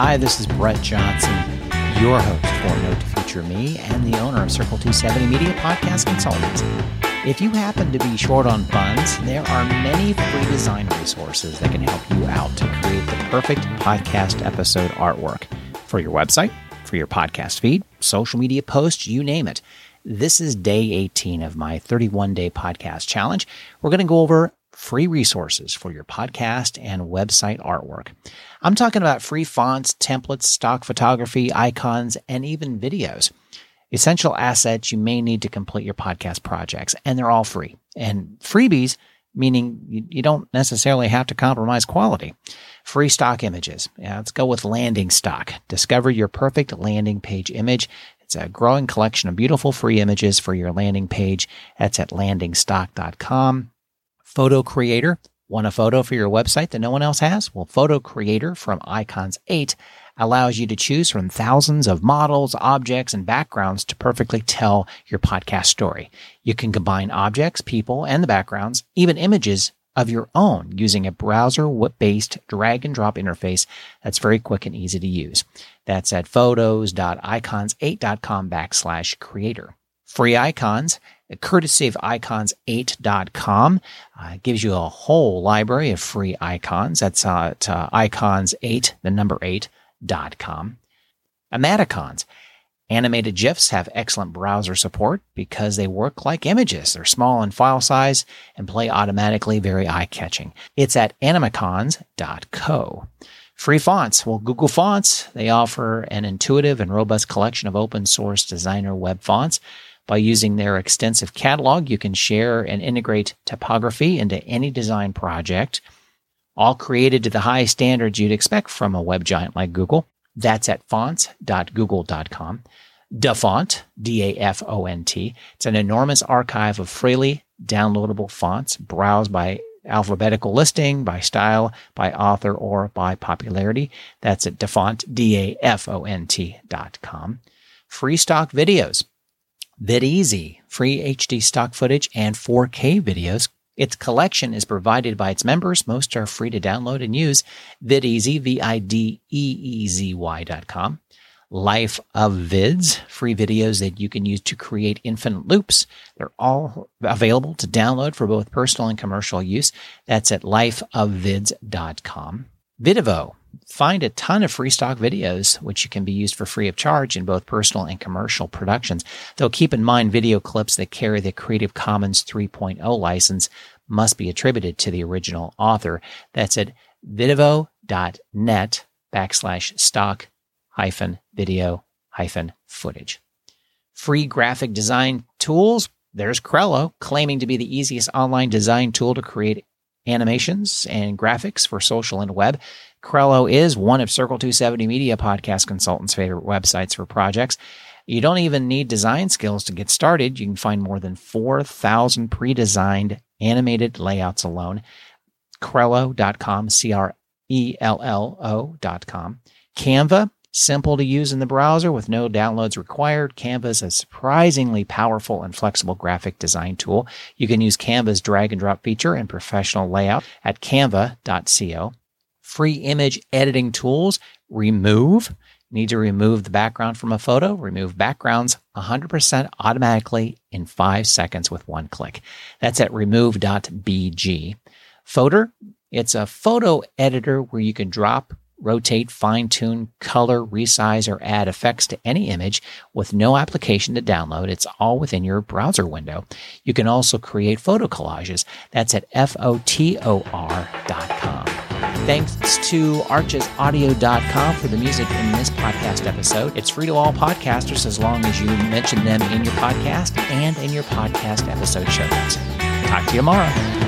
Hi, this is Brett Johnson, your host for Note to Future Me and the owner of Circle 270 Media Podcast Consultants. If you happen to be short on funds, there are many free design resources that can help you out to create the perfect podcast episode artwork for your website, for your podcast feed, social media posts, you name it. This is day 18 of my 31 day podcast challenge. We're going to go over free resources for your podcast and website artwork. I'm talking about free fonts, templates, stock photography, icons, and even videos. Essential assets you may need to complete your podcast projects, and they're all free. And freebies, meaning you, you don't necessarily have to compromise quality. Free stock images. Yeah, let's go with landing stock. Discover your perfect landing page image. It's a growing collection of beautiful free images for your landing page. That's at landingstock.com. Photo Creator. Want a photo for your website that no one else has? Well, Photo Creator from Icons 8 allows you to choose from thousands of models, objects, and backgrounds to perfectly tell your podcast story. You can combine objects, people, and the backgrounds, even images of your own using a browser based drag and drop interface that's very quick and easy to use. That's at photos.icons8.com backslash creator. Free icons, courtesy of icons8.com, uh, gives you a whole library of free icons. That's uh, at uh, icons8, the number 8.com. Animicons. Animated GIFs have excellent browser support because they work like images. They're small in file size and play automatically, very eye catching. It's at animicons.co. Free fonts. Well, Google Fonts, they offer an intuitive and robust collection of open source designer web fonts. By using their extensive catalog, you can share and integrate typography into any design project, all created to the high standards you'd expect from a web giant like Google. That's at fonts.google.com. Dafont, D-A-F-O-N-T. It's an enormous archive of freely downloadable fonts browsed by alphabetical listing, by style, by author, or by popularity. That's at Dafont, D-A-F-O-N-T dot com. Free stock videos. Videezy, free HD stock footage and 4K videos. Its collection is provided by its members. Most are free to download and use. Videezy, V-I-D-E-E-Z-Y dot com. Life of Vids, free videos that you can use to create infinite loops. They're all available to download for both personal and commercial use. That's at lifeofvids.com. Vidivo, find a ton of free stock videos, which can be used for free of charge in both personal and commercial productions. Though keep in mind video clips that carry the Creative Commons 3.0 license must be attributed to the original author. That's at vidivo.net backslash stock hyphen video hyphen footage. Free graphic design tools. There's Crello claiming to be the easiest online design tool to create animations and graphics for social and web. Crello is one of Circle 270 Media Podcast Consultants' favorite websites for projects. You don't even need design skills to get started. You can find more than 4,000 pre designed animated layouts alone. Crello.com, C R E L L O.com. Canva Simple to use in the browser with no downloads required, Canva is a surprisingly powerful and flexible graphic design tool. You can use Canva's drag and drop feature and professional layout at canva.co. Free image editing tools, Remove. Need to remove the background from a photo? Remove backgrounds 100% automatically in five seconds with one click. That's at remove.bg. Fotor, it's a photo editor where you can drop rotate, fine tune, color, resize, or add effects to any image with no application to download. It's all within your browser window. You can also create photo collages. That's at F-O-T-O-R.com. Thanks to archesaudio.com for the music in this podcast episode. It's free to all podcasters as long as you mention them in your podcast and in your podcast episode show notes. Talk to you tomorrow.